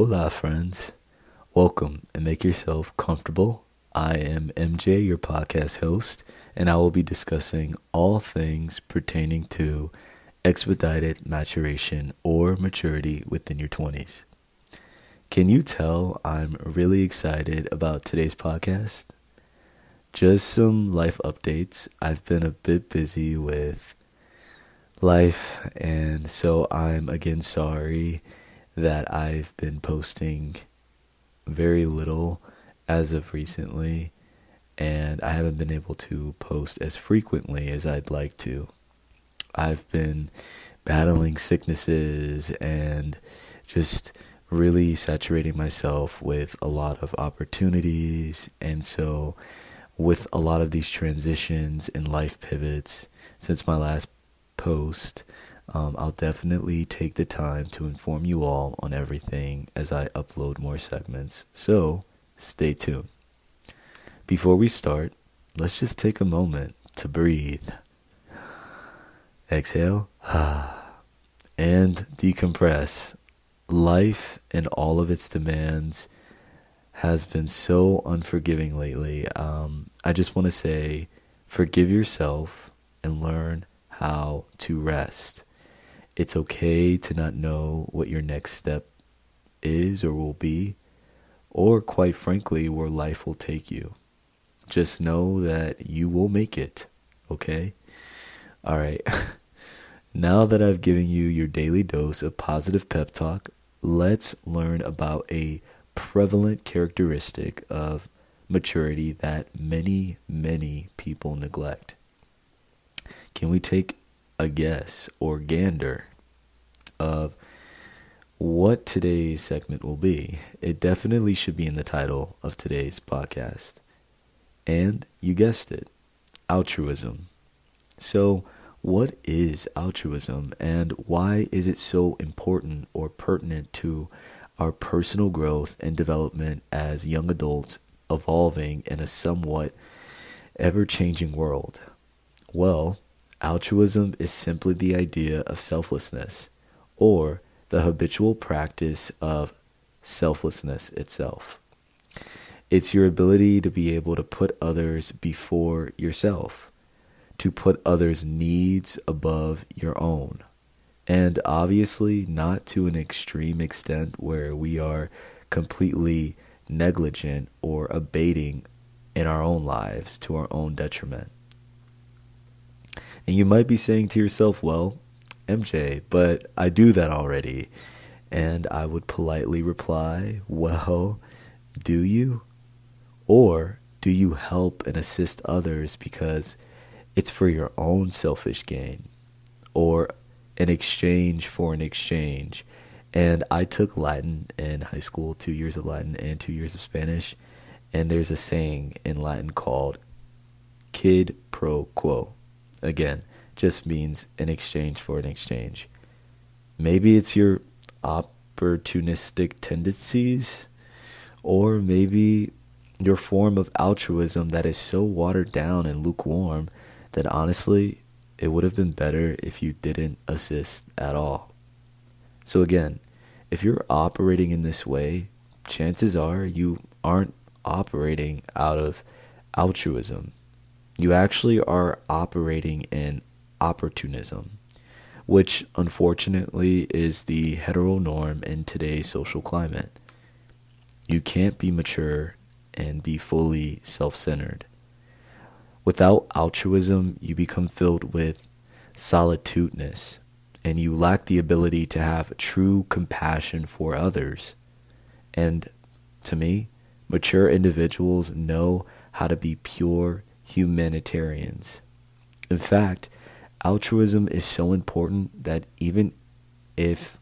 Hola, friends. Welcome and make yourself comfortable. I am MJ, your podcast host, and I will be discussing all things pertaining to expedited maturation or maturity within your 20s. Can you tell I'm really excited about today's podcast? Just some life updates. I've been a bit busy with life, and so I'm again sorry that I've been posting very little as of recently, and I haven't been able to post as frequently as I'd like to. I've been battling sicknesses and just really saturating myself with a lot of opportunities, and so with a lot of these transitions and life pivots since my last post, um, I'll definitely take the time to inform you all on everything as I upload more segments. So stay tuned. Before we start, let's just take a moment to breathe. Exhale and decompress. Life and all of its demands has been so unforgiving lately. Um, I just want to say forgive yourself and learn how to rest. It's okay to not know what your next step is or will be, or quite frankly, where life will take you. Just know that you will make it, okay? All right. now that I've given you your daily dose of positive pep talk, let's learn about a prevalent characteristic of maturity that many, many people neglect. Can we take a guess or gander of what today's segment will be. It definitely should be in the title of today's podcast. And you guessed it altruism. So, what is altruism and why is it so important or pertinent to our personal growth and development as young adults evolving in a somewhat ever changing world? Well, altruism is simply the idea of selflessness or the habitual practice of selflessness itself. It's your ability to be able to put others before yourself, to put others' needs above your own. And obviously, not to an extreme extent where we are completely negligent or abating in our own lives to our own detriment. And you might be saying to yourself, well, MJ, but I do that already. And I would politely reply, Well, do you? Or do you help and assist others because it's for your own selfish gain or an exchange for an exchange? And I took Latin in high school, two years of Latin and two years of Spanish. And there's a saying in Latin called quid pro quo. Again, just means in exchange for an exchange. Maybe it's your opportunistic tendencies, or maybe your form of altruism that is so watered down and lukewarm that honestly, it would have been better if you didn't assist at all. So, again, if you're operating in this way, chances are you aren't operating out of altruism. You actually are operating in opportunism, which unfortunately is the hetero norm in today's social climate. You can't be mature and be fully self centered. Without altruism, you become filled with solitudeness and you lack the ability to have true compassion for others. And to me, mature individuals know how to be pure humanitarians. In fact, altruism is so important that even if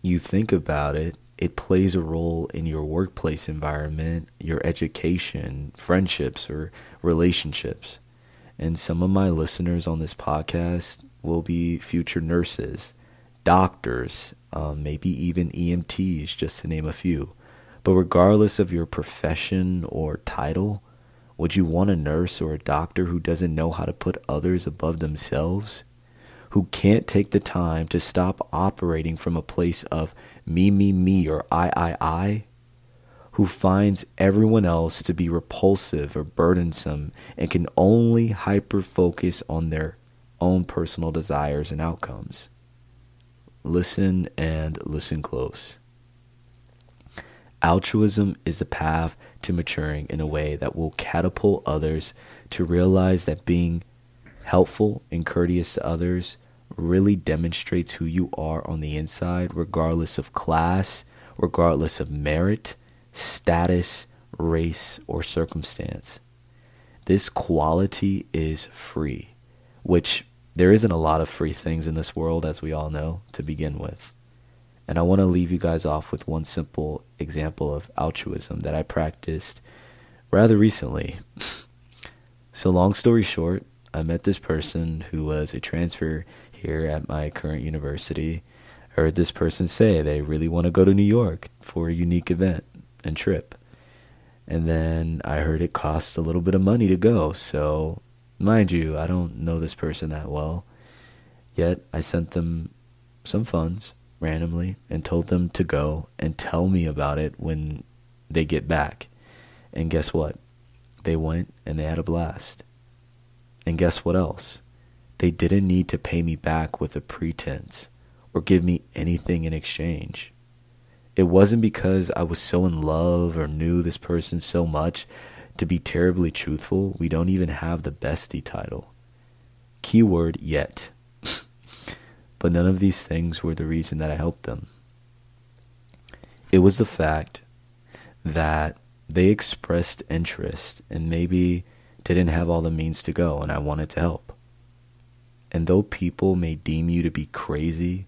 you think about it, it plays a role in your workplace environment, your education, friendships, or relationships. And some of my listeners on this podcast will be future nurses, doctors, um, maybe even EMTs, just to name a few. But regardless of your profession or title, would you want a nurse or a doctor who doesn't know how to put others above themselves? Who can't take the time to stop operating from a place of me, me, me, or I, I, I, who finds everyone else to be repulsive or burdensome and can only hyper focus on their own personal desires and outcomes. Listen and listen close. Altruism is the path to maturing in a way that will catapult others to realize that being helpful and courteous to others really demonstrates who you are on the inside, regardless of class, regardless of merit, status, race, or circumstance. This quality is free, which there isn't a lot of free things in this world, as we all know, to begin with. And I want to leave you guys off with one simple example of altruism that I practiced rather recently. so, long story short, I met this person who was a transfer here at my current university. I heard this person say they really want to go to New York for a unique event and trip. And then I heard it costs a little bit of money to go. So, mind you, I don't know this person that well. Yet I sent them some funds randomly and told them to go and tell me about it when they get back. And guess what? They went and they had a blast. And guess what else? They didn't need to pay me back with a pretense or give me anything in exchange. It wasn't because I was so in love or knew this person so much. To be terribly truthful, we don't even have the bestie title. Keyword yet. But none of these things were the reason that I helped them. It was the fact that they expressed interest and maybe didn't have all the means to go, and I wanted to help. And though people may deem you to be crazy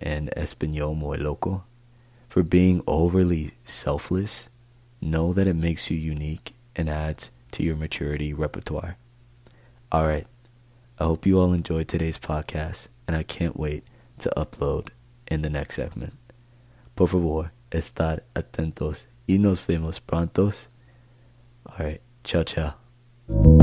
and español muy loco for being overly selfless, know that it makes you unique and adds to your maturity repertoire. All right. I hope you all enjoyed today's podcast and I can't wait to upload in the next segment. Por favor, estar atentos y nos vemos prontos. Alright, ciao ciao.